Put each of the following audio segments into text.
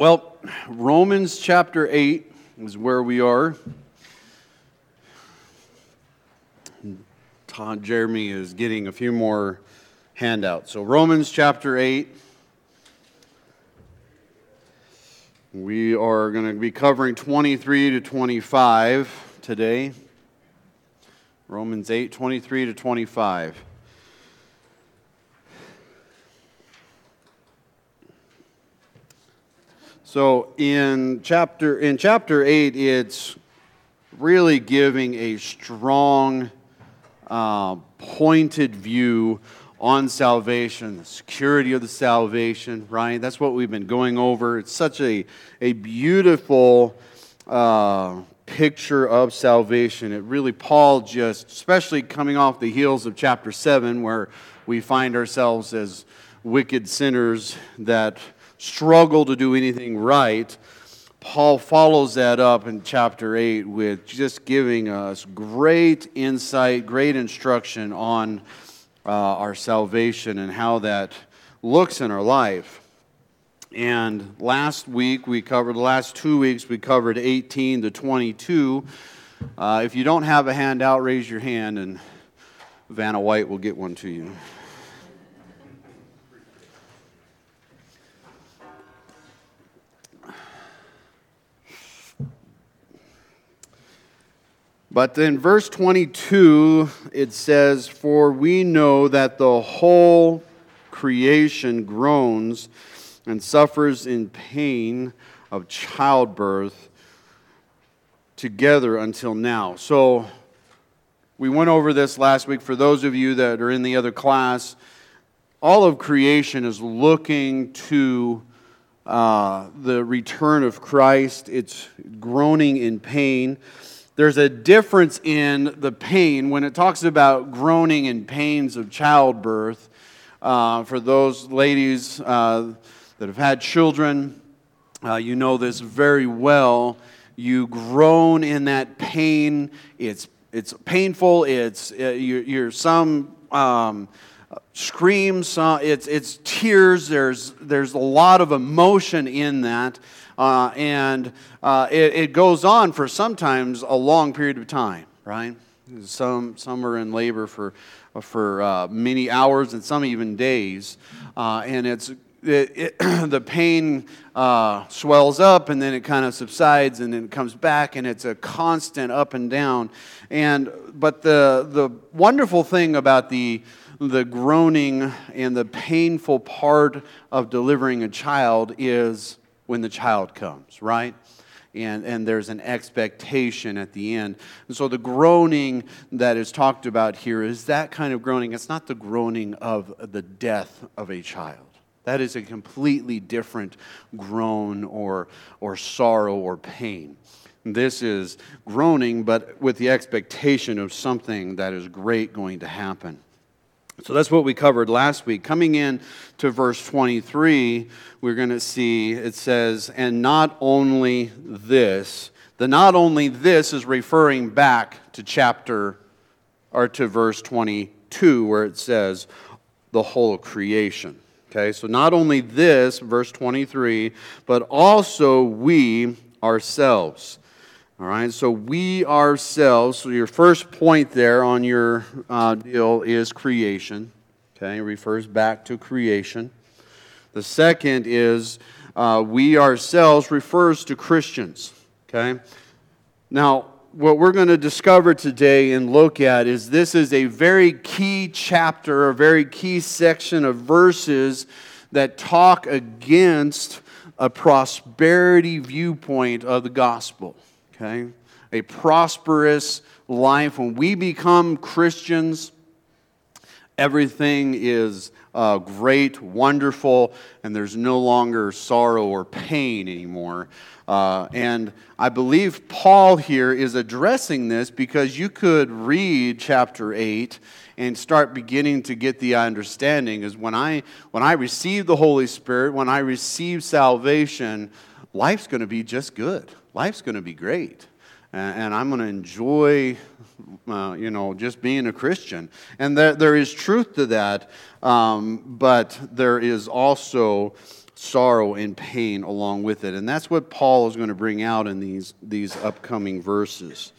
Well, Romans chapter 8 is where we are. Todd Jeremy is getting a few more handouts. So, Romans chapter 8. We are going to be covering 23 to 25 today. Romans 8, 23 to 25. So in chapter in chapter eight, it's really giving a strong, uh, pointed view on salvation, the security of the salvation. Right? That's what we've been going over. It's such a a beautiful. Uh, picture of salvation. It really, Paul just, especially coming off the heels of chapter 7, where we find ourselves as wicked sinners that struggle to do anything right, Paul follows that up in chapter 8 with just giving us great insight, great instruction on uh, our salvation and how that looks in our life. And last week we covered, the last two weeks we covered 18 to 22. Uh, if you don't have a handout, raise your hand and Vanna White will get one to you. But in verse 22, it says, For we know that the whole creation groans and suffers in pain of childbirth together until now. So we went over this last week. For those of you that are in the other class, all of creation is looking to uh, the return of Christ. It's groaning in pain there's a difference in the pain when it talks about groaning and pains of childbirth. Uh, for those ladies uh, that have had children, uh, you know this very well. You groan in that pain. It's, it's painful. It's, uh, you're, you're some um, screams, uh, it's, it's tears. There's, there's a lot of emotion in that. Uh, and uh, it, it, goes on for sometimes a long period of time, right? Some, some are in labor for, for uh, many hours and some even days. Uh, and it's, it, it, the pain uh, swells up and then it kind of subsides and then it comes back and it's a constant up and down. And, but the, the wonderful thing about the, the groaning and the painful part of delivering a child is when the child comes, right? And, and there's an expectation at the end. And so the groaning that is talked about here is that kind of groaning. It's not the groaning of the death of a child. That is a completely different groan or, or sorrow or pain. This is groaning, but with the expectation of something that is great going to happen. So that's what we covered last week. Coming in to verse 23, we're going to see it says, and not only this, the not only this is referring back to chapter or to verse 22, where it says, the whole creation. Okay, so not only this, verse 23, but also we ourselves. All right, so we ourselves, so your first point there on your uh, deal is creation. Okay, it refers back to creation. The second is uh, we ourselves refers to Christians. Okay, now what we're going to discover today and look at is this is a very key chapter, a very key section of verses that talk against a prosperity viewpoint of the gospel okay? A prosperous life. When we become Christians, everything is uh, great, wonderful, and there's no longer sorrow or pain anymore. Uh, and I believe Paul here is addressing this because you could read chapter 8 and start beginning to get the understanding is when I when I receive the Holy Spirit, when I receive salvation, life's going to be just good life's going to be great. And I'm going to enjoy, uh, you know, just being a Christian. And there, there is truth to that, um, but there is also sorrow and pain along with it. And that's what Paul is going to bring out in these, these upcoming verses.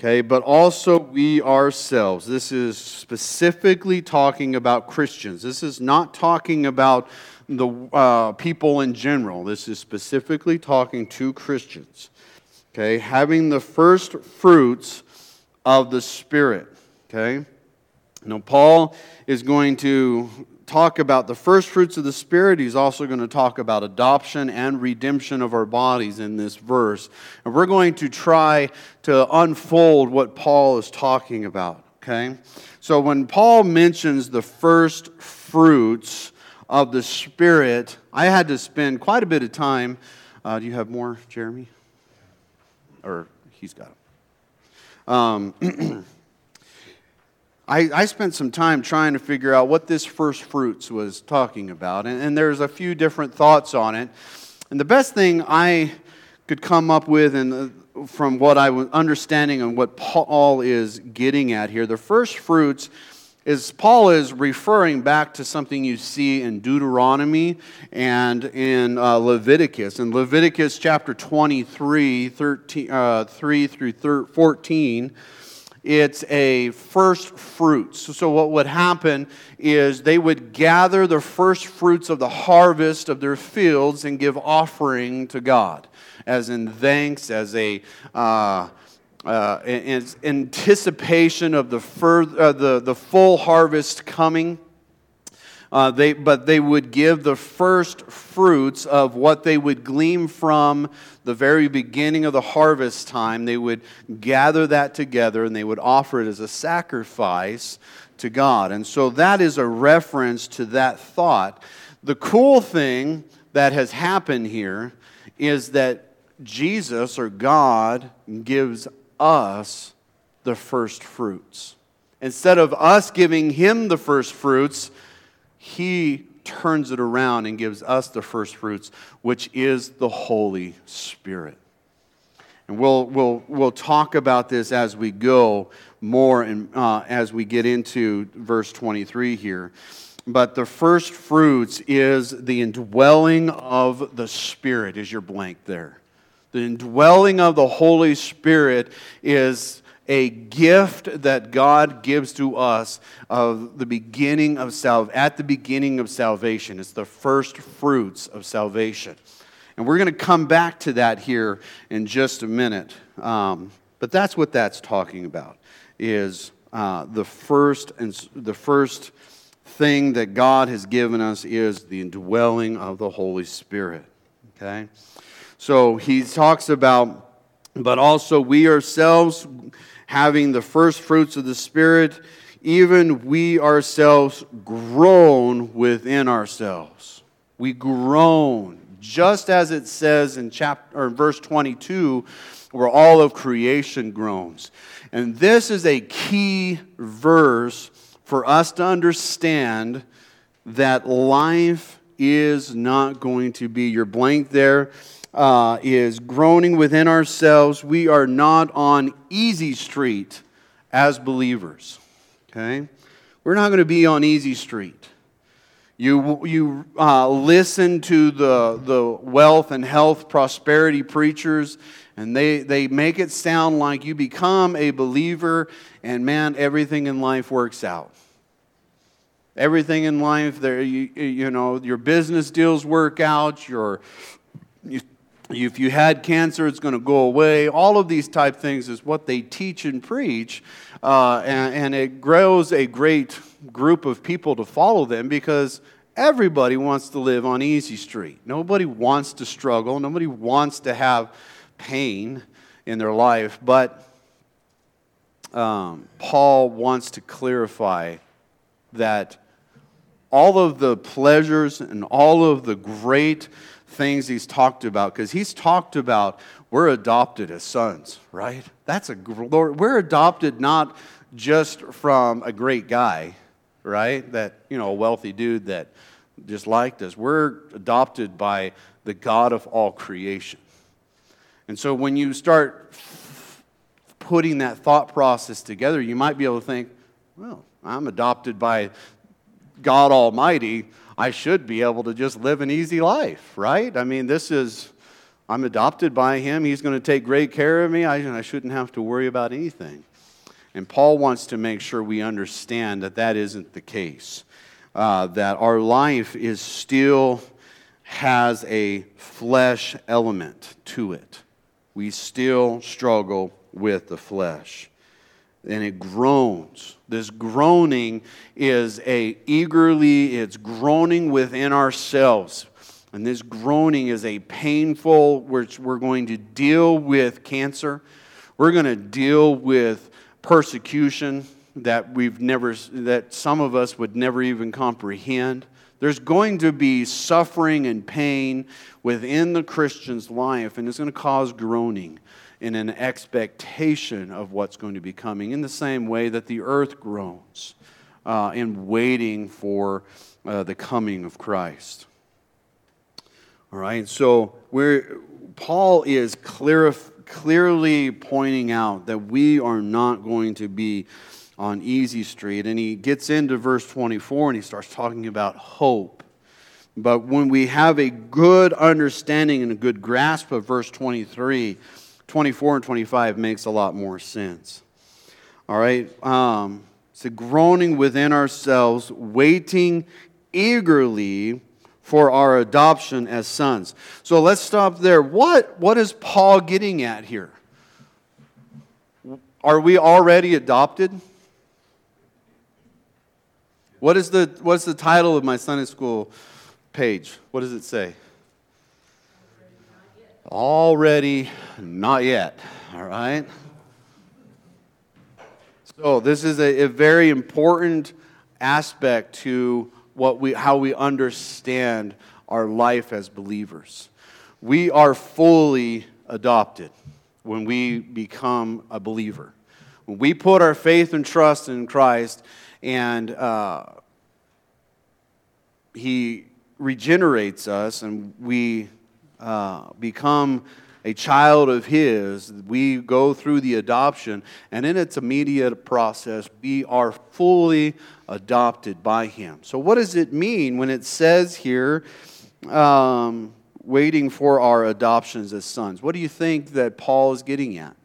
Okay, but also we ourselves. This is specifically talking about Christians. This is not talking about the uh, people in general. This is specifically talking to Christians. Okay, having the first fruits of the Spirit. Okay, now Paul is going to talk about the first fruits of the Spirit. He's also going to talk about adoption and redemption of our bodies in this verse. And we're going to try to unfold what Paul is talking about, okay? So when Paul mentions the first fruits of the Spirit, I had to spend quite a bit of time. Uh, do you have more, Jeremy? Or he's got them. Um, I, I, spent some time trying to figure out what this first fruits was talking about, and, and, there's a few different thoughts on it. And the best thing I could come up with, and uh, from what I was understanding and what Paul is getting at here, the first fruits is Paul is referring back to something you see in Deuteronomy and in uh, Leviticus. In Leviticus chapter 23, 13, uh, 3 through 14, it's a first fruits. So, what would happen is they would gather the first fruits of the harvest of their fields and give offering to God, as in thanks, as a uh, uh, in anticipation of the, fur, uh, the, the full harvest coming. Uh, they, but they would give the first fruits of what they would glean from the very beginning of the harvest time. They would gather that together and they would offer it as a sacrifice to God. And so that is a reference to that thought. The cool thing that has happened here is that Jesus or God gives us the first fruits. Instead of us giving him the first fruits, he turns it around and gives us the first fruits, which is the Holy Spirit. And we'll, we'll, we'll talk about this as we go more and uh, as we get into verse 23 here. But the first fruits is the indwelling of the Spirit, is your blank there. The indwelling of the Holy Spirit is a gift that God gives to us of the beginning of sal- at the beginning of salvation. It's the first fruits of salvation. And we're going to come back to that here in just a minute. Um, but that's what that's talking about is uh, the first and the first thing that God has given us is the indwelling of the Holy Spirit. Okay? So he talks about but also we ourselves having the first fruits of the Spirit, even we ourselves groan within ourselves. We groan, just as it says in chapter or verse 22, where all of creation groans. And this is a key verse for us to understand that life is not going to be your blank there uh, is groaning within ourselves. We are not on easy street as believers. Okay? We're not going to be on easy street. You, you uh, listen to the, the wealth and health prosperity preachers, and they, they make it sound like you become a believer, and man, everything in life works out. Everything in life, there, you, you know, your business deals work out, your, you if you had cancer, it's going to go away. All of these type things is what they teach and preach, uh, and, and it grows a great group of people to follow them because everybody wants to live on easy street. Nobody wants to struggle. Nobody wants to have pain in their life. But um, Paul wants to clarify that all of the pleasures and all of the great things he's talked about because he's talked about we're adopted as sons, right? That's a. We're adopted not just from a great guy, right? That you know, a wealthy dude that just liked us. We're adopted by the God of all creation. And so when you start putting that thought process together, you might be able to think, well, I'm adopted by God Almighty. I should be able to just live an easy life, right? I mean, this is, I'm adopted by him. He's going to take great care of me. I, I shouldn't have to worry about anything. And Paul wants to make sure we understand that that isn't the case, uh, that our life is still has a flesh element to it. We still struggle with the flesh and it groans. This groaning is a eagerly, it's groaning within ourselves. And this groaning is a painful, which we're going to deal with cancer. We're going to deal with persecution that we've never, that some of us would never even comprehend. There's going to be suffering and pain within the Christian's life, and it's going to cause groaning in an expectation of what's going to be coming, in the same way that the earth groans uh, in waiting for uh, the coming of Christ. All right, so we're, Paul is clear, clearly pointing out that we are not going to be on easy street. And he gets into verse 24 and he starts talking about hope. But when we have a good understanding and a good grasp of verse 23, 24 and 25 makes a lot more sense. All right? Um, a groaning within ourselves, waiting eagerly for our adoption as sons. So let's stop there. What, what is Paul getting at here? Are we already adopted? What is the, what's the title of my Sunday school page? What does it say? Already, not yet. All right? So, this is a, a very important aspect to what we, how we understand our life as believers. We are fully adopted when we become a believer. When we put our faith and trust in Christ and uh, He regenerates us and we uh, become a child of His, we go through the adoption, and in its immediate process, we are fully adopted by Him. So, what does it mean when it says here, um, waiting for our adoptions as sons? What do you think that Paul is getting at?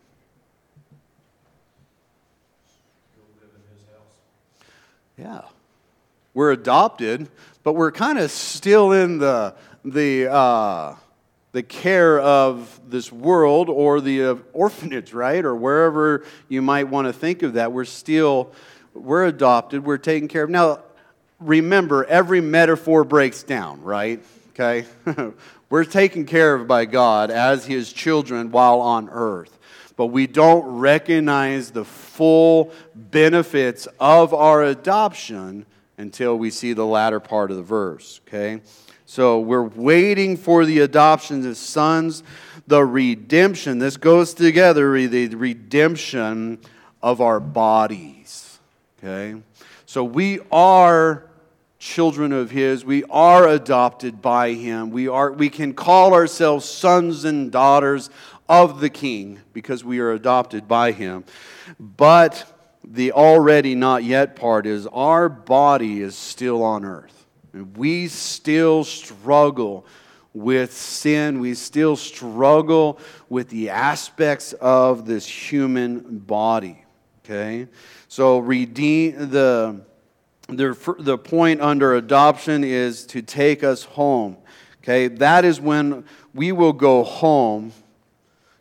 Yeah. We're adopted, but we're kind of still in the, the, uh, the care of this world or the uh, orphanage, right? Or wherever you might want to think of that. We're still, we're adopted, we're taken care of. Now, remember, every metaphor breaks down, right? Okay? we're taken care of by God as His children while on earth. But we don't recognize the full benefits of our adoption until we see the latter part of the verse, okay? So we're waiting for the adoption as sons, the redemption. This goes together, the redemption of our bodies. Okay? So we are children of his we are adopted by him we are we can call ourselves sons and daughters of the king because we are adopted by him but the already not yet part is our body is still on earth we still struggle with sin. We still struggle with the aspects of this human body. Okay? So, redeem the, the, the point under adoption is to take us home. Okay? That is when we will go home.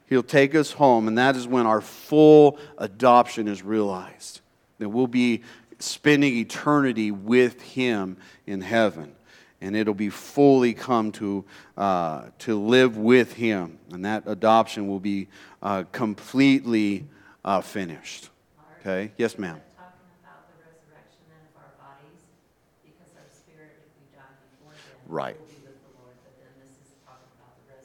He'll take us home, and that is when our full adoption is realized. That we'll be spending eternity with Him in heaven. And it'll be fully come to, uh, to live with Him. And that adoption will be uh, completely uh, finished. Okay? Yes, ma'am. Talking about the resurrection of our bodies, because our spirit if we die before him, right.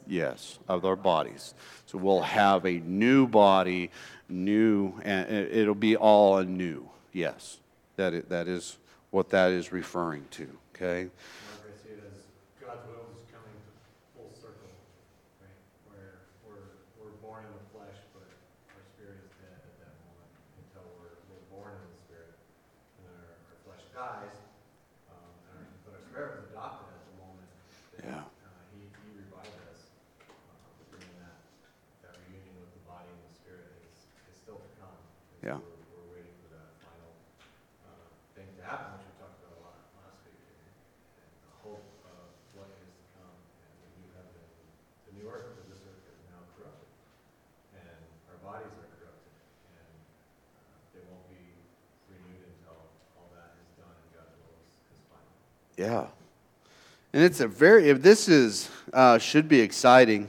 Yes, of our bodies. So we'll have a new body, new, and it'll be all anew. Yes. That is, that is what that is referring to, okay? I see it as God's will is coming to full circle, right? Where we're, we're born in the flesh, but our spirit is dead at that moment until we're, we're born in the spirit. And our, our flesh dies, um, and our, but our spirit was adopted Yeah. We're, we're waiting for that final uh, thing to happen, which we talked about a lot last week, and, and the hope of what is to come, and the new heaven, the new earth, because this earth is now corrupted, and our bodies are corrupted, and uh, they won't be renewed until all that is done and God's will is, is final. Yeah. And it's a very, this is, uh, should be exciting.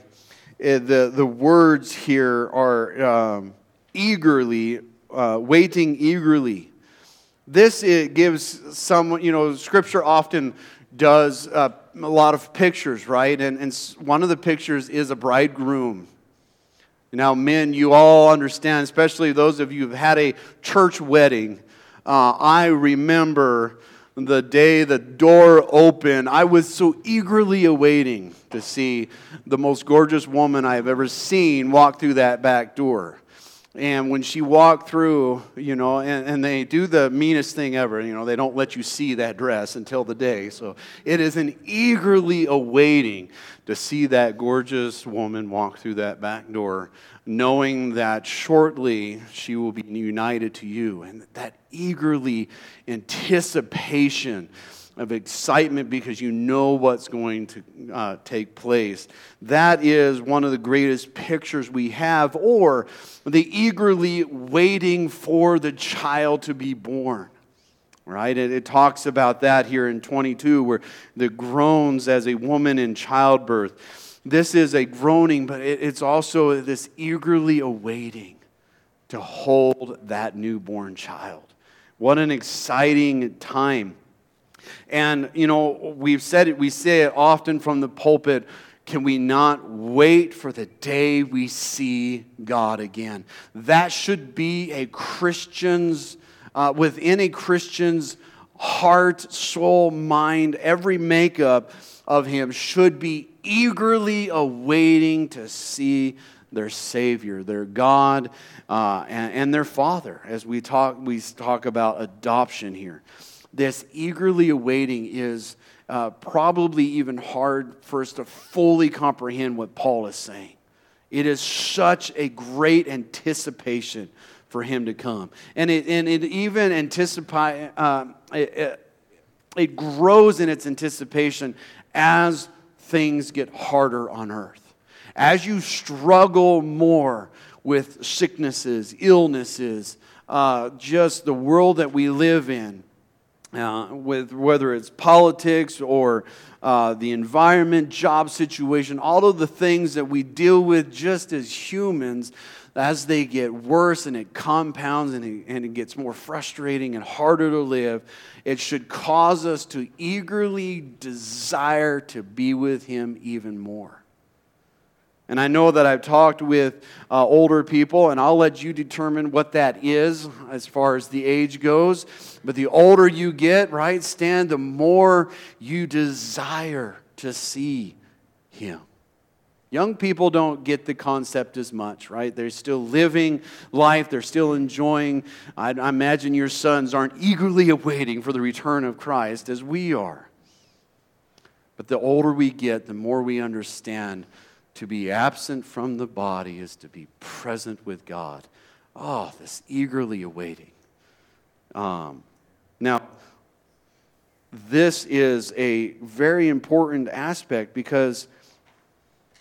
Uh, the, the words here are um, eagerly, uh, waiting eagerly. This it gives someone, you know, scripture often does uh, a lot of pictures, right? And, and one of the pictures is a bridegroom. Now, men, you all understand, especially those of you who've had a church wedding. Uh, I remember the day the door opened, I was so eagerly awaiting to see the most gorgeous woman I have ever seen walk through that back door. And when she walked through, you know, and, and they do the meanest thing ever, you know, they don't let you see that dress until the day. So it is an eagerly awaiting to see that gorgeous woman walk through that back door, knowing that shortly she will be united to you. And that eagerly anticipation of excitement because you know what's going to uh, take place. That is one of the greatest pictures we have, or the eagerly waiting for the child to be born. Right? It, it talks about that here in 22, where the groans as a woman in childbirth. This is a groaning, but it, it's also this eagerly awaiting to hold that newborn child. What an exciting time. And, you know, we've said it, we say it often from the pulpit. Can we not wait for the day we see God again? That should be a Christian's, uh, within a Christian's heart, soul, mind, every makeup of him should be eagerly awaiting to see their Savior, their God, uh, and, and their Father. As we talk, we talk about adoption here this eagerly awaiting is uh, probably even hard for us to fully comprehend what Paul is saying. It is such a great anticipation for him to come. And it, and it even anticipate, uh, it, it, it grows in its anticipation as things get harder on earth. As you struggle more with sicknesses, illnesses, uh, just the world that we live in, uh, with whether it's politics or uh, the environment, job situation, all of the things that we deal with just as humans, as they get worse and it compounds and it, and it gets more frustrating and harder to live, it should cause us to eagerly desire to be with Him even more. And I know that I've talked with uh, older people, and I'll let you determine what that is as far as the age goes. But the older you get, right, Stan, the more you desire to see Him. Young people don't get the concept as much, right? They're still living life, they're still enjoying. I, I imagine your sons aren't eagerly awaiting for the return of Christ as we are. But the older we get, the more we understand to be absent from the body is to be present with God. Oh, this eagerly awaiting. Um, now, this is a very important aspect because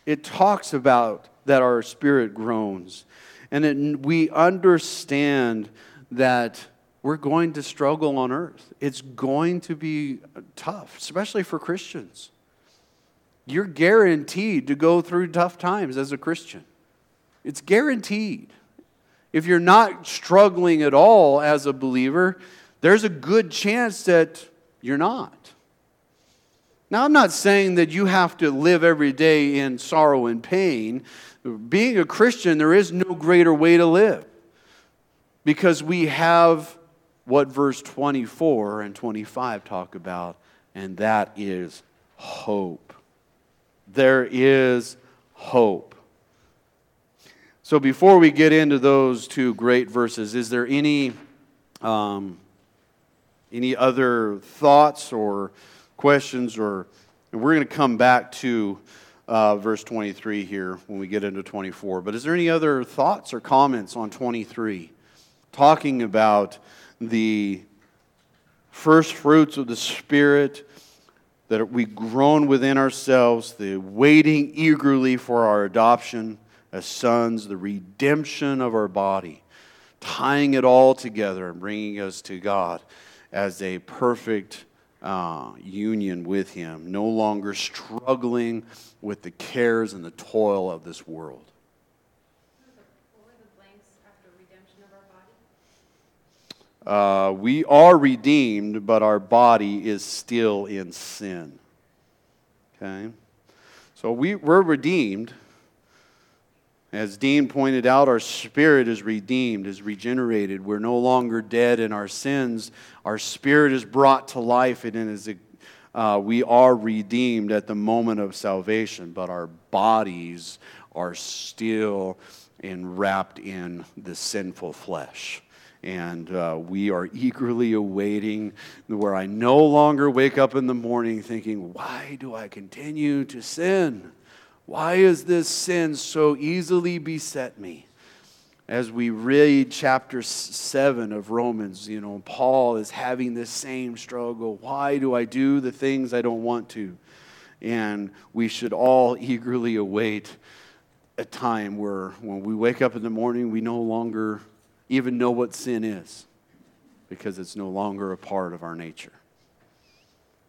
it talks about that our spirit groans. And it, we understand that we're going to struggle on earth. It's going to be tough, especially for Christians you're guaranteed to go through tough times as a Christian. It's guaranteed. If you're not struggling at all as a believer, there's a good chance that you're not. Now, I'm not saying that you have to live every day in sorrow and pain. Being a Christian, there is no greater way to live because we have what verse 24 and 25 talk about, and that is hope there is hope. So, before we get into those two great verses, is there any, um, any other thoughts or questions? Or we're going to come back to uh, verse 23 here when we get into 24. But is there any other thoughts or comments on 23? talking about the first fruits of the Spirit that we groan within ourselves, the waiting eagerly for our adoption as sons, the redemption of our body, tying it all together and bringing us to God as a perfect uh, union with Him, no longer struggling with the cares and the toil of this world. Uh, we are redeemed, but our body is still in sin. Okay? So we, we're redeemed. As Dean pointed out, our spirit is redeemed, is regenerated. We're no longer dead in our sins. Our spirit is brought to life, and is, uh, we are redeemed at the moment of salvation, but our bodies are still enwrapped in the sinful flesh and uh, we are eagerly awaiting where I no longer wake up in the morning thinking, why do I continue to sin? Why is this sin so easily beset me? As we read chapter 7 of Romans, you know, Paul is having this same struggle. Why do I do the things I don't want to? And we should all eagerly await a time where when we wake up in the morning, we no longer even know what sin is because it's no longer a part of our nature.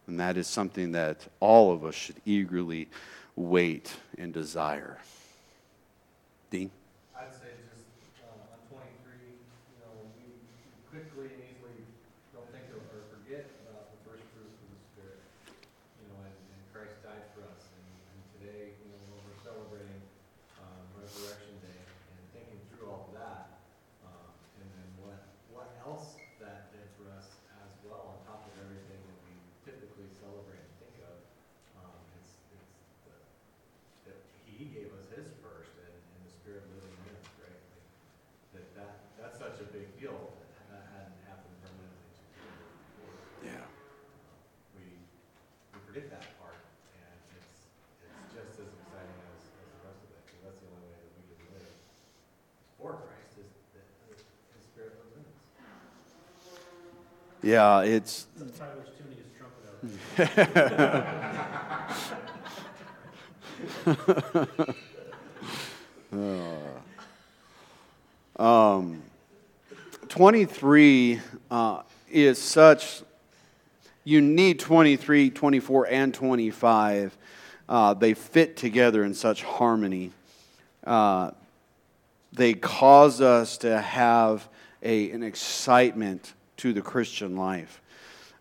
And that is something that all of us should eagerly wait and desire. Dean? I'd say just uh, on 23, you know, we quickly and easily don't think of or forget about the first fruits of the Spirit. You know, and, and Christ died for us. And, and today, you know, when we're celebrating um, Resurrection Day and thinking through all of that, um, and then what, what else that did for us as well, on top of everything that we typically celebrate and think of, um, it's, it's the, that He gave us His first and, and the Spirit living in us, right? That, that, that's such a big deal that that hadn't happened permanently to people before. Yeah. We, we forget that part, and it's, it's just as exciting as, as the rest of it, because that's the only way that we can live for Christ, is that His His Spirit lives in us. Yeah, it's. Um, 23 uh, is such, you need 23, 24, and 25. Uh, they fit together in such harmony. Uh, they cause us to have a, an excitement to the Christian life.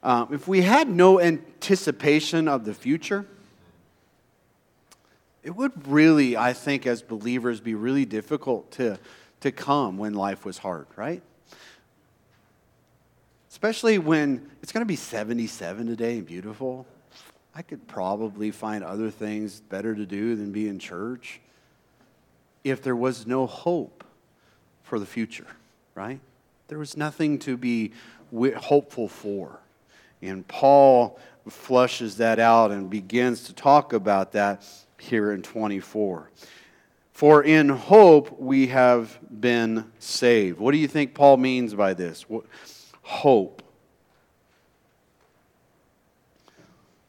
Um, if we had no anticipation of the future, it would really, I think, as believers, be really difficult to, to come when life was hard, right? Especially when it's going to be 77 today and beautiful. I could probably find other things better to do than be in church if there was no hope for the future, right? There was nothing to be hopeful for. And Paul flushes that out and begins to talk about that here in 24. For in hope we have been saved. What do you think Paul means by this? Hope.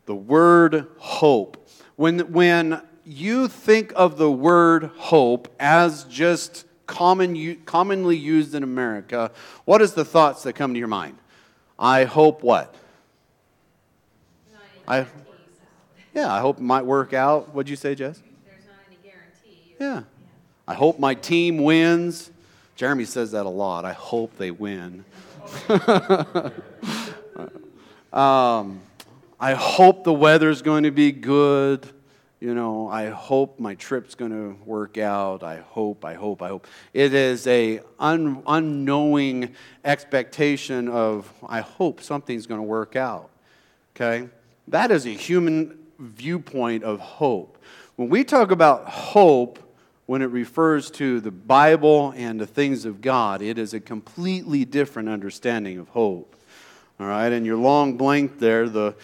The word hope. When, when you think of the word hope as just common, commonly used in America, what is the thoughts that come to your mind? I hope what? I, yeah, I hope it might work out. What'd you say, Jess? There's not any guarantee. Yeah. I hope my team wins. Jeremy says that a lot. I hope they win. um, I hope the weather's going to be good. You know, I hope my trip's going to work out. I hope, I hope, I hope. It is a un- unknowing expectation of, I hope something's going to work out. Okay? That is a human viewpoint of hope. When we talk about hope, when it refers to the Bible and the things of God, it is a completely different understanding of hope. All right, and your long blank there, the,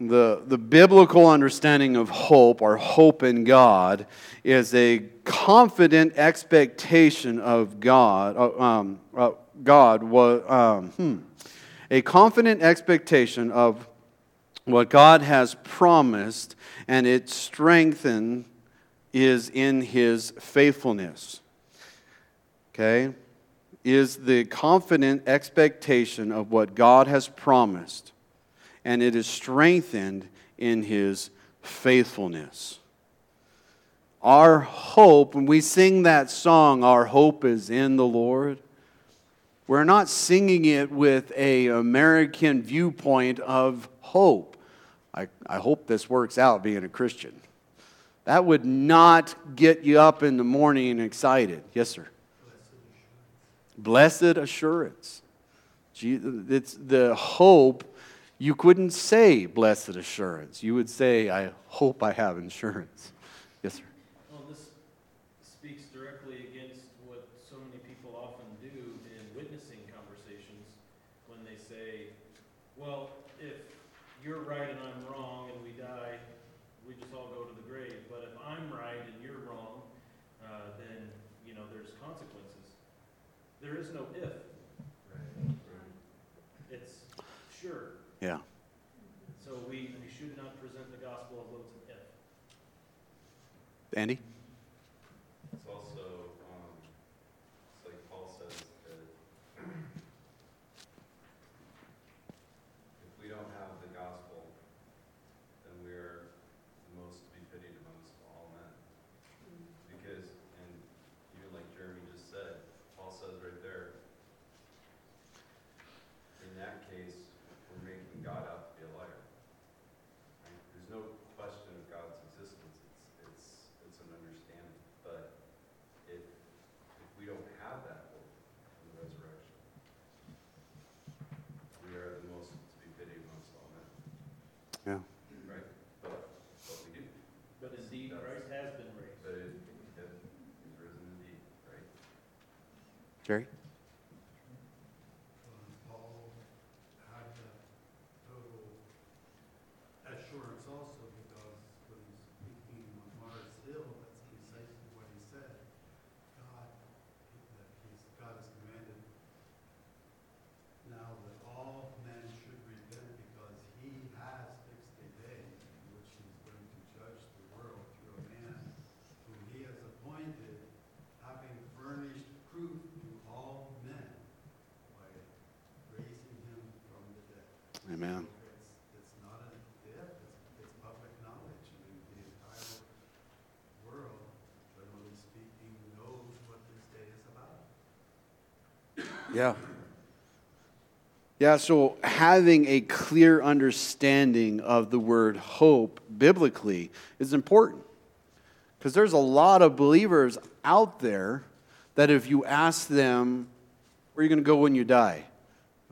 the, the biblical understanding of hope, or hope in God, is a confident expectation of God, uh, um, uh, God was um, hmm, a confident expectation of what God has promised, and its strengthened is in His faithfulness. Okay, is the confident expectation of what God has promised, and it is strengthened in His faithfulness. Our hope, when we sing that song, our hope is in the Lord. We're not singing it with a American viewpoint of hope. I, I hope this works out being a Christian. That would not get you up in the morning excited. Yes, sir. Blessed assurance. It's the hope. You couldn't say blessed assurance. You would say, I hope I have insurance. Yes, sir. Well, this speaks directly against what so many people often do in witnessing conversations when they say, well, if you're right and I'm wrong and we die, we just all go to the grave. But if I'm right and you're wrong, uh, then, you know, there's consequences. There is no if. It's sure. Yeah. So we, we should not present the gospel of loads of if. Andy? It's also, um, it's like Paul says that if we don't have the gospel, then we're the most to be pitied amongst all men. Because, and even like Jeremy just said, Paul says right there, in that case, we're making God out to be a liar. Right? There's no question of God's existence, it's, it's, it's an understanding, but if, if we don't have that hope in the resurrection, we are the most to be pitied amongst all men, Yeah. right? But, but we do, But indeed, Christ has been raised. but it, it is risen indeed, right? Jerry? Um, Paul had that total assurance also because when he's speaking on Mars Hill, that's precisely what he said. God, that he's, God has commanded now that all men should repent because he has fixed a day in which he's going to judge the world through a man whom he has appointed, having furnished proof to all men by raising him from the dead. Amen. It's, it's not an if, it's, it's public knowledge. I mean, the entire world, generally speaking, knows what this day is about. Yeah. Yeah, so having a clear understanding of the word hope biblically is important. Because there's a lot of believers out there that if you ask them, where are you going to go when you die?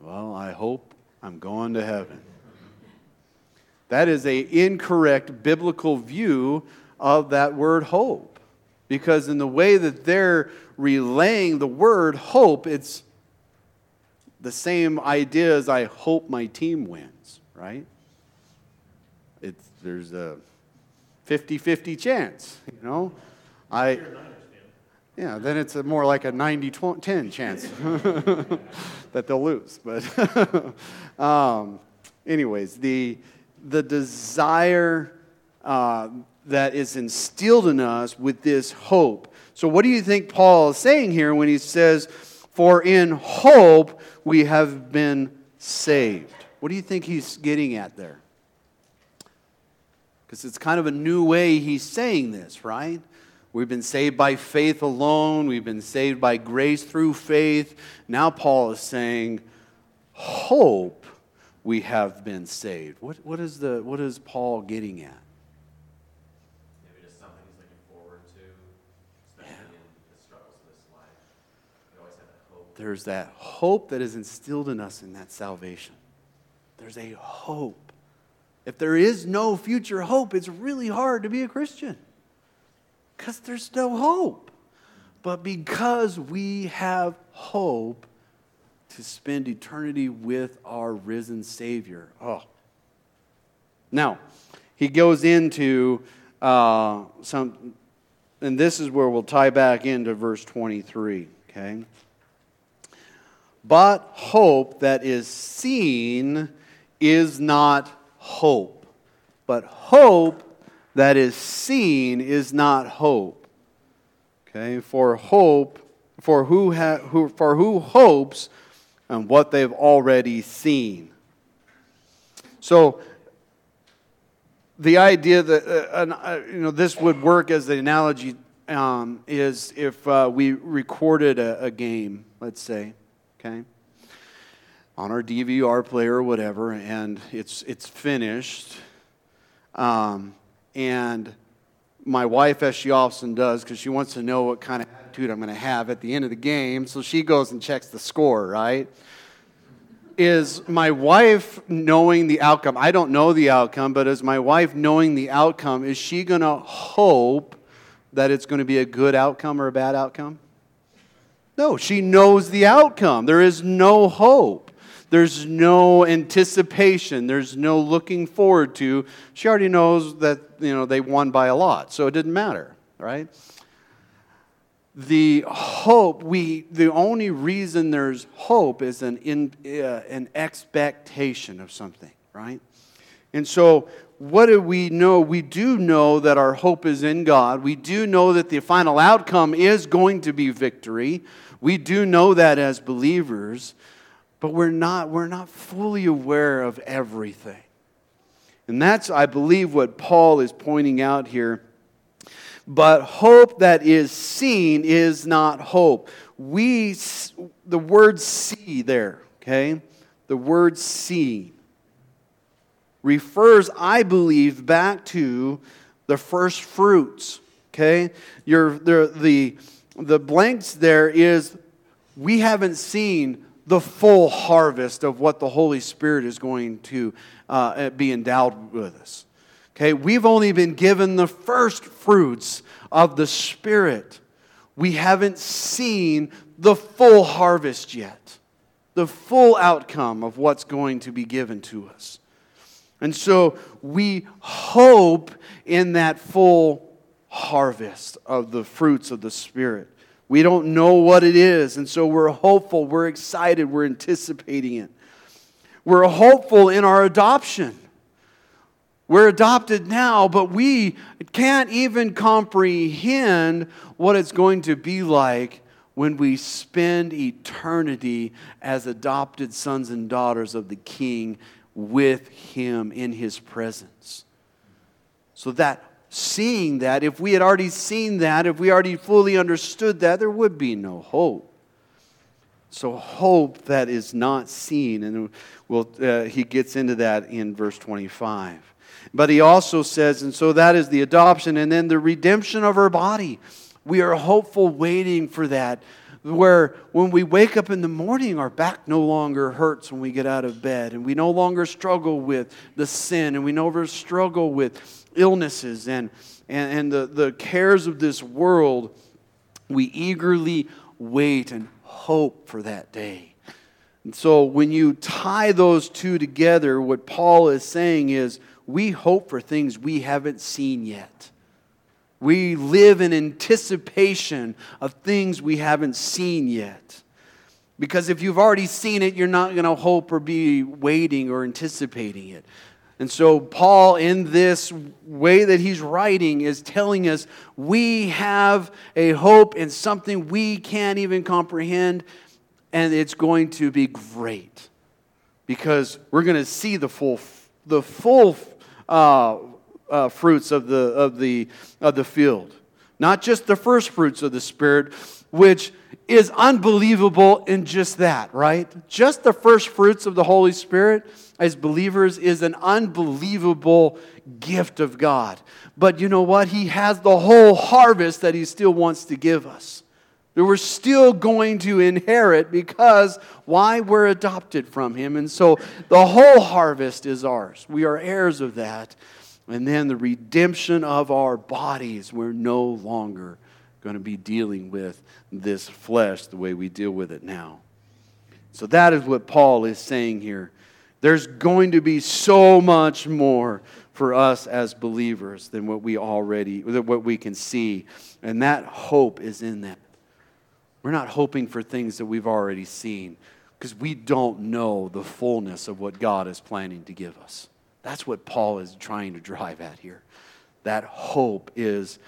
Well, I hope I'm going to heaven. That is a incorrect biblical view of that word hope. Because in the way that they're relaying the word hope, it's the same idea as I hope my team wins, right? It's, there's a 50 50 chance, you know? I, Here, and I understand. yeah, then it's a more like a 90 10 chance that they'll lose. But, um, anyways, the, the desire uh, that is instilled in us with this hope. So, what do you think Paul is saying here when he says, For in hope we have been saved? What do you think he's getting at there? Because it's kind of a new way he's saying this, right? We've been saved by faith alone. We've been saved by grace through faith. Now Paul is saying, hope we have been saved. What, what, is, the, what is Paul getting at? Maybe just something he's looking forward to, especially in the struggles of this life. We always have that hope. There's that hope that is instilled in us in that salvation. There's a hope. If there is no future hope, it's really hard to be a Christian because there's no hope. But because we have hope to spend eternity with our risen Savior. Oh. Now, he goes into uh, some, and this is where we'll tie back into verse 23, okay? But hope that is seen is not hope. But hope that is seen is not hope. Okay, for hope, for who, ha, who, for who hopes on what they've already seen. So, the idea that uh, uh, you know this would work as the analogy um, is if uh, we recorded a, a game, let's say, okay, on our DVR player or whatever, and it's it's finished, um, and my wife, as she often does, because she wants to know what kind of attitude I'm going to have at the end of the game, so she goes and checks the score, right? is my wife knowing the outcome? I don't know the outcome, but is my wife knowing the outcome? Is she going to hope that it's going to be a good outcome or a bad outcome? No, she knows the outcome. There is no hope. There's no anticipation. There's no looking forward to. She already knows that you know they won by a lot, so it didn't matter, right? the hope we the only reason there's hope is an in, uh, an expectation of something right and so what do we know we do know that our hope is in god we do know that the final outcome is going to be victory we do know that as believers but we're not we're not fully aware of everything and that's i believe what paul is pointing out here but hope that is seen is not hope. We, the word see there, okay? The word see refers, I believe, back to the first fruits, okay? Your, the, the, the blanks there is we haven't seen the full harvest of what the Holy Spirit is going to uh, be endowed with us. Okay, we've only been given the first fruits of the Spirit. We haven't seen the full harvest yet, the full outcome of what's going to be given to us. And so we hope in that full harvest of the fruits of the Spirit. We don't know what it is, and so we're hopeful, we're excited, we're anticipating it. We're hopeful in our adoption. We're adopted now, but we can't even comprehend what it's going to be like when we spend eternity as adopted sons and daughters of the King with Him in His presence. So, that seeing that, if we had already seen that, if we already fully understood that, there would be no hope. So, hope that is not seen, and we'll, uh, he gets into that in verse 25. But he also says, and so that is the adoption, and then the redemption of our body. We are hopeful, waiting for that. Where when we wake up in the morning, our back no longer hurts when we get out of bed, and we no longer struggle with the sin, and we no longer struggle with illnesses and, and, and the, the cares of this world. We eagerly wait and hope for that day. And so when you tie those two together, what Paul is saying is, we hope for things we haven't seen yet. We live in anticipation of things we haven't seen yet. Because if you've already seen it, you're not going to hope or be waiting or anticipating it. And so, Paul, in this way that he's writing, is telling us we have a hope in something we can't even comprehend, and it's going to be great because we're going to see the full, the full uh, uh, fruits of the, of, the, of the field. Not just the first fruits of the Spirit, which is unbelievable in just that, right? Just the first fruits of the Holy Spirit as believers is an unbelievable gift of God. But you know what? He has the whole harvest that He still wants to give us. That we're still going to inherit because why? We're adopted from Him. And so the whole harvest is ours. We are heirs of that. And then the redemption of our bodies. We're no longer going to be dealing with this flesh the way we deal with it now. So that is what Paul is saying here. There's going to be so much more for us as believers than what we already what we can see. And that hope is in that. We're not hoping for things that we've already seen. because we don't know the fullness of what God is planning to give us. That's what Paul is trying to drive at here. That hope is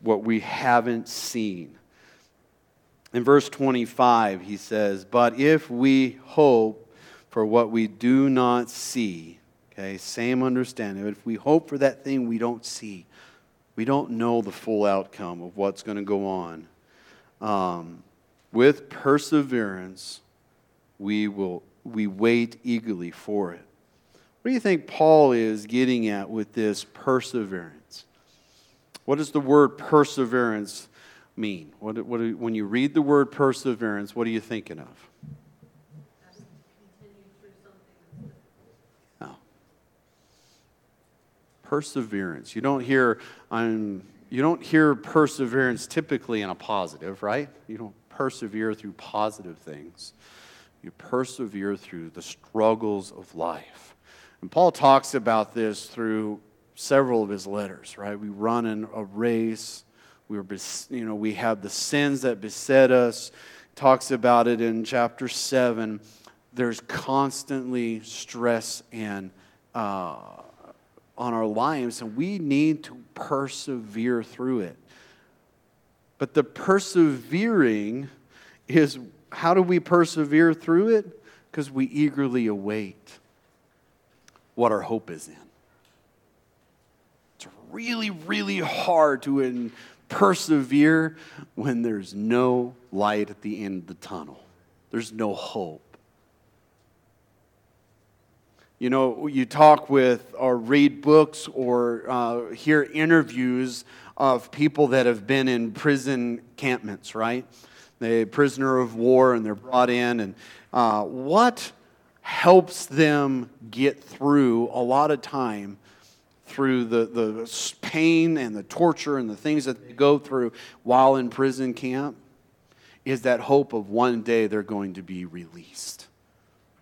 what we haven't seen. In verse 25, he says, But if we hope for what we do not see, okay, same understanding. If we hope for that thing we don't see, we don't know the full outcome of what's going to go on. Um, with perseverance, we will we wait eagerly for it. What do you think Paul is getting at with this perseverance? What does the word perseverance mean? What, what, when you read the word perseverance, what are you thinking of? Oh. Perseverance. You don't hear I'm you don't hear perseverance typically in a positive, right? You don't persevere through positive things. You persevere through the struggles of life. And Paul talks about this through several of his letters, right? We run in a race we were, you know, we have the sins that beset us. Talks about it in chapter seven. There's constantly stress and uh, on our lives, and we need to persevere through it. But the persevering is how do we persevere through it? Because we eagerly await what our hope is in. Really, really hard to persevere when there's no light at the end of the tunnel. There's no hope. You know, you talk with or read books or uh, hear interviews of people that have been in prison campments, right? They prisoner of war and they're brought in, and uh, what helps them get through a lot of time through the, the pain and the torture and the things that they go through while in prison camp is that hope of one day they're going to be released.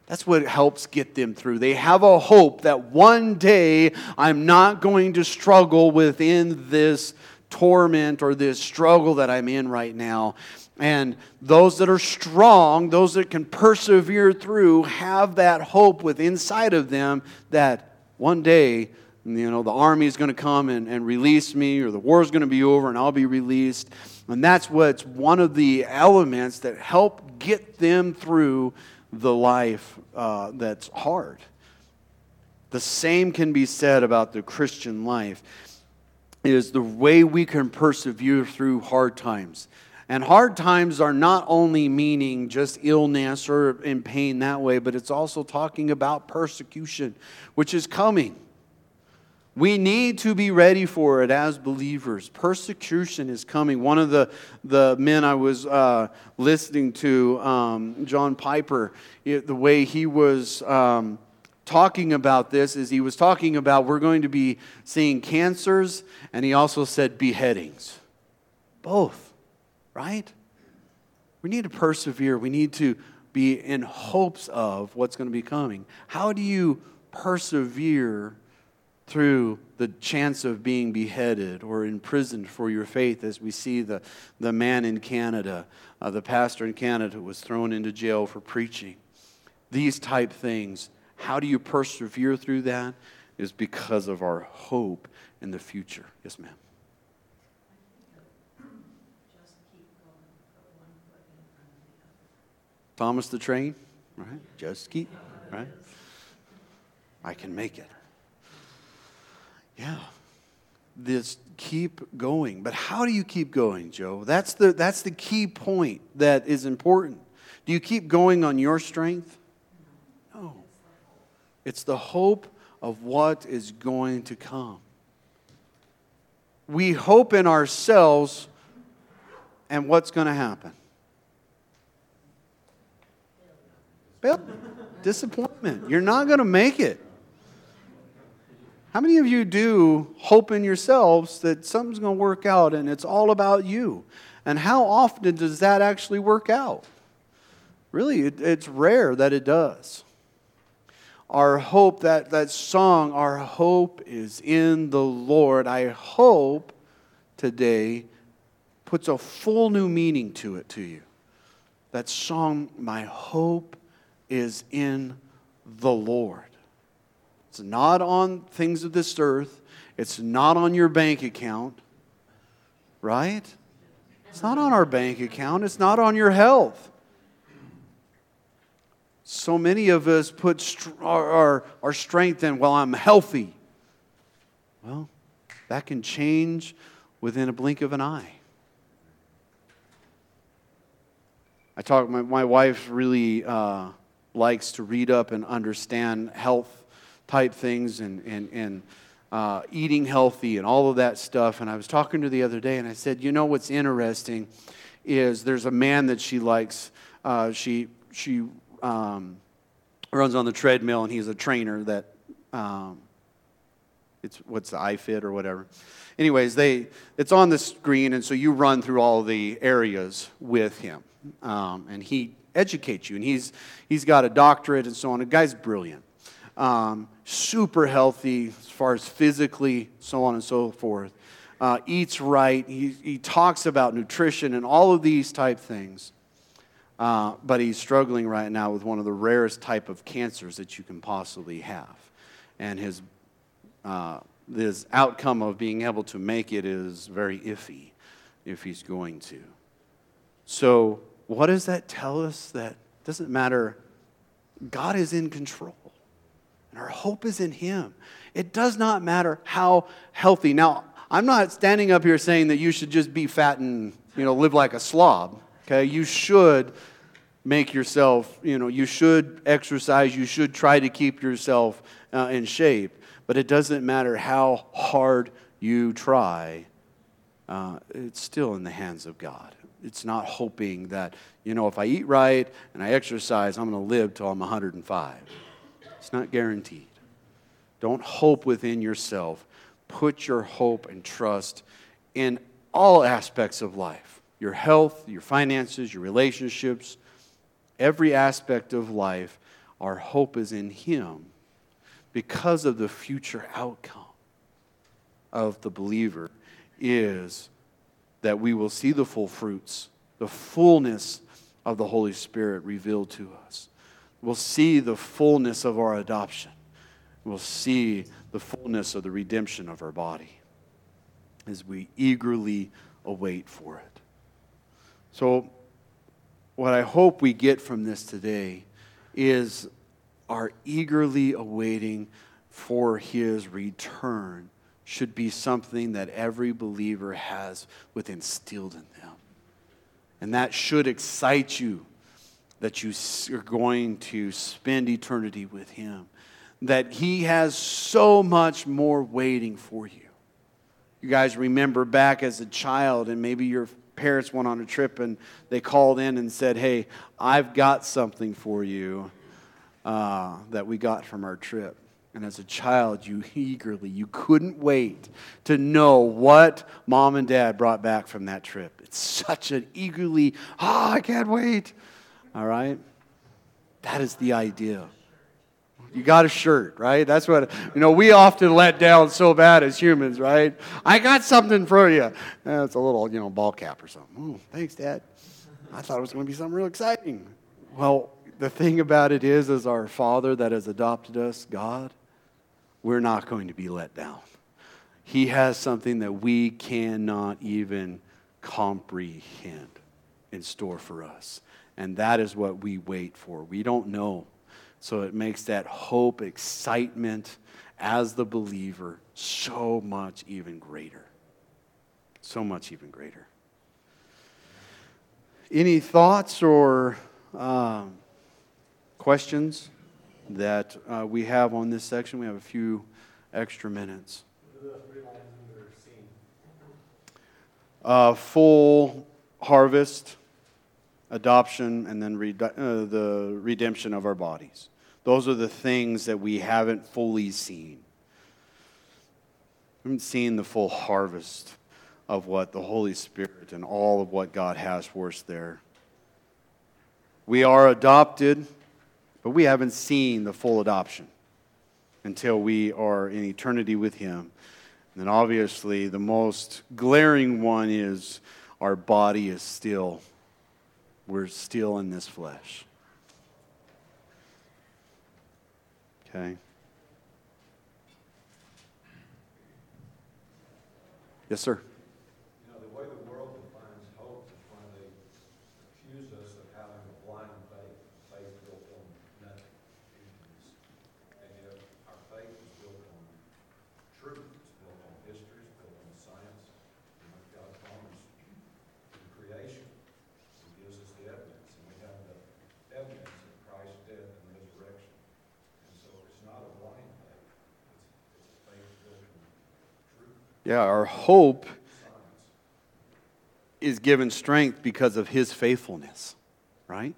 That's what helps get them through. They have a hope that one day I'm not going to struggle within this torment or this struggle that I'm in right now. And those that are strong, those that can persevere through, have that hope within inside of them that one day you know, the army is going to come and, and release me, or the war is going to be over and I'll be released. And that's what's one of the elements that help get them through the life uh, that's hard. The same can be said about the Christian life is the way we can persevere through hard times. And hard times are not only meaning just illness or in pain that way, but it's also talking about persecution, which is coming. We need to be ready for it as believers. Persecution is coming. One of the, the men I was uh, listening to, um, John Piper, it, the way he was um, talking about this is he was talking about we're going to be seeing cancers, and he also said beheadings. Both, right? We need to persevere. We need to be in hopes of what's going to be coming. How do you persevere? Through the chance of being beheaded or imprisoned for your faith, as we see the, the man in Canada, uh, the pastor in Canada was thrown into jail for preaching. These type things. How do you persevere through that? Is because of our hope in the future. Yes, ma'am. Thomas the train, right? Just keep, right? I can make it. Yeah. This keep going. But how do you keep going, Joe? That's the, that's the key point that is important. Do you keep going on your strength? No. It's the hope of what is going to come. We hope in ourselves, and what's going to happen? Disappointment. You're not going to make it. How many of you do hope in yourselves that something's going to work out and it's all about you? And how often does that actually work out? Really, it, it's rare that it does. Our hope, that, that song, our hope is in the Lord. I hope today puts a full new meaning to it to you. That song, My Hope is in the Lord. It's not on things of this earth, it's not on your bank account, right? It's not on our bank account, it's not on your health. So many of us put our, our, our strength in, well, I'm healthy. Well, that can change within a blink of an eye. I talk, my, my wife really uh, likes to read up and understand health type things and, and, and uh, eating healthy and all of that stuff. And I was talking to the other day and I said, you know what's interesting is there's a man that she likes. Uh, she, she um, runs on the treadmill and he's a trainer that um, it's what's the iFit or whatever. Anyways, they it's on the screen, and so you run through all the areas with him, um, and he educates you, and he's he's got a doctorate and so on. The guy's brilliant, um, super healthy as far as physically, so on and so forth. Uh, eats right. He, he talks about nutrition and all of these type things. Uh, but he's struggling right now with one of the rarest type of cancers that you can possibly have, and his uh, this outcome of being able to make it is very iffy if he's going to. So, what does that tell us? That doesn't matter. God is in control, and our hope is in Him. It does not matter how healthy. Now, I'm not standing up here saying that you should just be fat and you know live like a slob. Okay, you should make yourself. You know, you should exercise. You should try to keep yourself uh, in shape. But it doesn't matter how hard you try, uh, it's still in the hands of God. It's not hoping that, you know, if I eat right and I exercise, I'm going to live till I'm 105. It's not guaranteed. Don't hope within yourself. Put your hope and trust in all aspects of life your health, your finances, your relationships, every aspect of life. Our hope is in Him because of the future outcome of the believer is that we will see the full fruits, the fullness of the Holy Spirit revealed to us. We'll see the fullness of our adoption. We'll see the fullness of the redemption of our body as we eagerly await for it. So, what I hope we get from this today is our eagerly awaiting for his return should be something that every believer has with instilled in them. And that should excite you that you are going to spend eternity with him. That he has so much more waiting for you. You guys remember back as a child, and maybe your parents went on a trip and they called in and said, Hey, I've got something for you uh, that we got from our trip. And as a child, you eagerly, you couldn't wait to know what mom and dad brought back from that trip. It's such an eagerly, ah, oh, I can't wait. All right? That is the idea. You got a shirt, right? That's what, you know, we often let down so bad as humans, right? I got something for you. Eh, it's a little, you know, ball cap or something. Oh, thanks, Dad. I thought it was going to be something real exciting. Well, the thing about it is, as our Father that has adopted us, God, we're not going to be let down. He has something that we cannot even comprehend in store for us. And that is what we wait for. We don't know so it makes that hope, excitement as the believer so much even greater. So much even greater. Any thoughts or um, questions that uh, we have on this section? We have a few extra minutes. Uh, full harvest, adoption, and then uh, the redemption of our bodies. Those are the things that we haven't fully seen. We haven't seen the full harvest of what the Holy Spirit and all of what God has for us there. We are adopted, but we haven't seen the full adoption until we are in eternity with Him. And then, obviously, the most glaring one is our body is still, we're still in this flesh. Okay? Yes, sir. Yeah, our hope is given strength because of his faithfulness, right?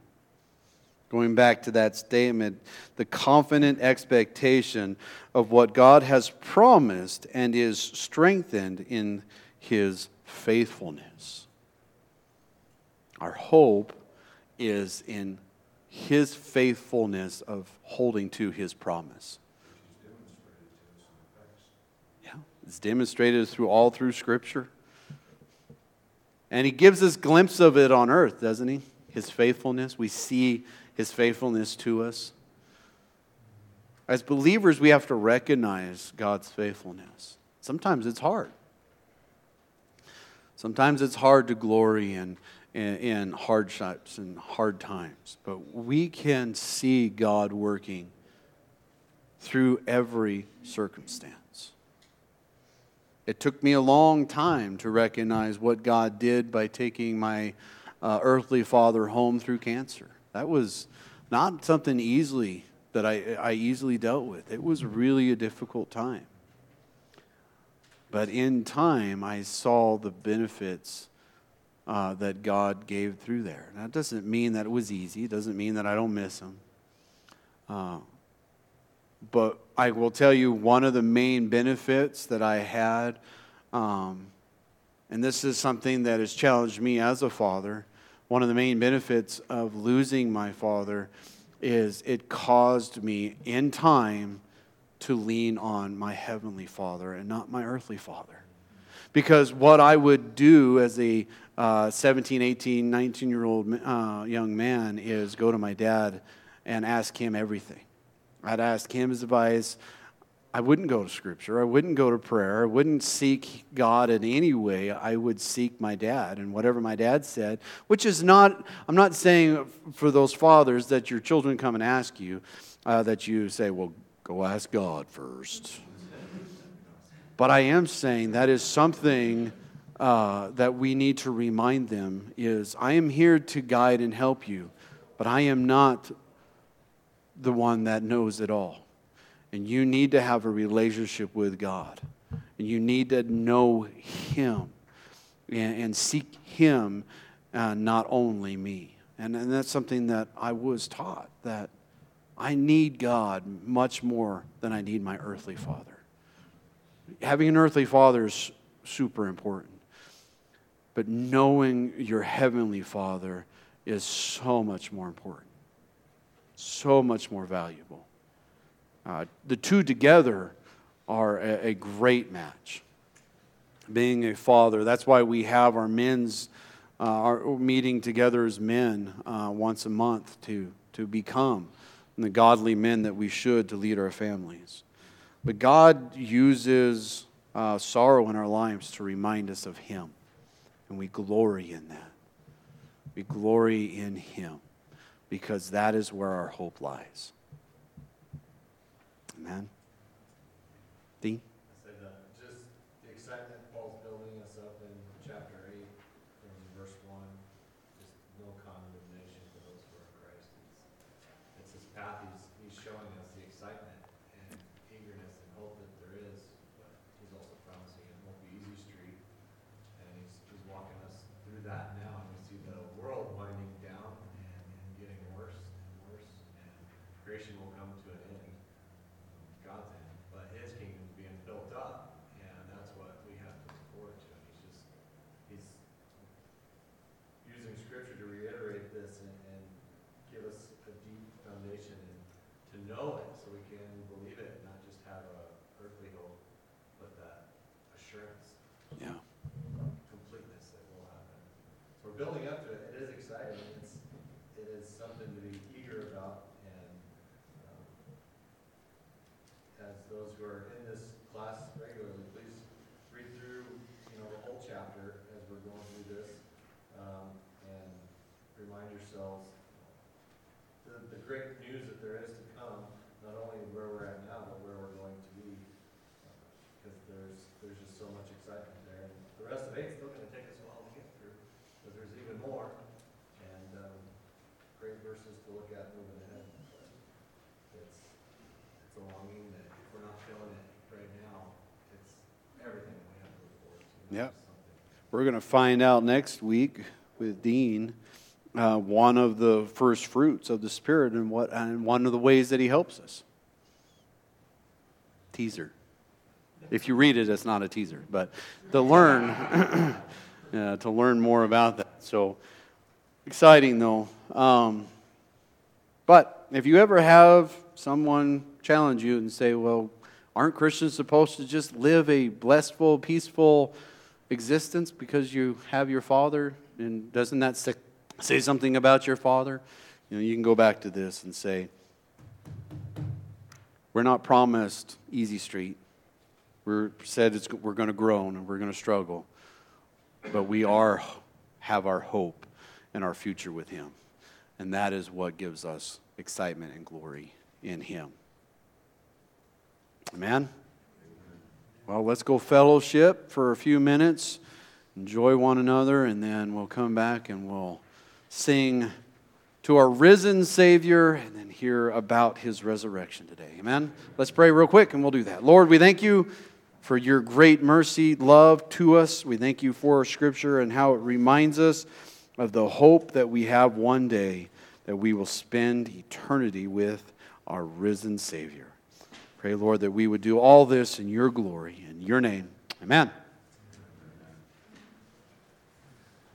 Going back to that statement, the confident expectation of what God has promised and is strengthened in his faithfulness. Our hope is in his faithfulness of holding to his promise. Yeah, it's demonstrated through all through Scripture. And he gives us glimpse of it on earth, doesn't he? His faithfulness. We see his faithfulness to us. As believers, we have to recognize God's faithfulness. Sometimes it's hard. Sometimes it's hard to glory in, in, in hardships and hard times. But we can see God working through every circumstance. It took me a long time to recognize what God did by taking my uh, earthly father home through cancer. That was not something easily that I, I easily dealt with. It was really a difficult time. But in time, I saw the benefits uh, that God gave through there. That doesn't mean that it was easy. It doesn't mean that I don't miss him. Uh, but I will tell you one of the main benefits that I had, um, and this is something that has challenged me as a father. One of the main benefits of losing my father is it caused me in time to lean on my heavenly father and not my earthly father. Because what I would do as a uh, 17, 18, 19 year old uh, young man is go to my dad and ask him everything. I'd ask him his advice. I wouldn't go to scripture. I wouldn't go to prayer. I wouldn't seek God in any way. I would seek my dad and whatever my dad said, which is not, I'm not saying for those fathers that your children come and ask you, uh, that you say, well, go ask God first. But I am saying that is something uh, that we need to remind them is I am here to guide and help you, but I am not the one that knows it all. And you need to have a relationship with God. And you need to know Him and, and seek Him, uh, not only me. And, and that's something that I was taught that I need God much more than I need my earthly father. Having an earthly father is super important. But knowing your heavenly father is so much more important so much more valuable. Uh, the two together are a, a, great match. Being a father, that's why we have our men's uh, our meeting together as men uh, once a month to, to become the godly men that we should to lead our families. But God uses uh, sorrow in our lives to remind us of Him, and we glory in that. We glory in Him because that is where our hope lies. Amen. Dean? I said, uh, just the excitement Paul's building us up in chapter eight, from verse one, just no condemnation for those who are in Christ. It's, it's his path, he's, he's showing us the excitement and eagerness and hope that there is, but he's also promising it won't be easy street. And he's, he's walking us through that now, and we see the world winding down and, and getting worse and worse, and creation will come to an end. God's hand, but his kingdom's being built up, and that's what we have to look forward to. And he's just, he's using scripture to reiterate this and, and give us a deep foundation and to know it so we can believe it, not just have a earthly hope, but that assurance, Yeah. completeness that will happen. So we're building up to it. It is exciting. It's, it is something to be eager about and, um, those who are in this class regularly, please read through, you know, the whole chapter as we're going through this, um, and remind yourselves the, the great news that there is to come, not only where we're at now, but where we're going to be. Because there's, there's just so much excitement there, and the rest of eight's still gonna take us a while to get through, but there's even more, and, um, great verses to look at moving ahead. But It's, it's a longing that if we're not feeling it right now, it's everything we have to look forward to. not Yep. We're going to find out next week with Dean uh, one of the first fruits of the Spirit and what and one of the ways that he helps us. Teaser. If you read it, it's not a teaser, but to learn, to learn more about that. So exciting, though. Um, but if you ever have someone challenge you and say, "Well, aren't Christians supposed to just live a blissful, peaceful?" Existence because you have your father? And doesn't that say- something about your father? You know you can go back to this and say we're not promised easy street. We're said it's, we're going to groan and we're going to struggle but we are have our hope and our future with him. And that is what gives us excitement and glory in him. Amen well, let's go fellowship for a few minutes, enjoy one another, and then we'll come back and we'll sing to our risen Savior and then hear about his resurrection today. Amen? Let's pray real quick and we'll do that. Lord, we thank you for your great mercy, love to us. We thank you for Scripture and how it reminds us of the hope that we have one day that we will spend eternity with our risen Savior. Pray, Lord, that we would do all this in your glory, in your name. Amen.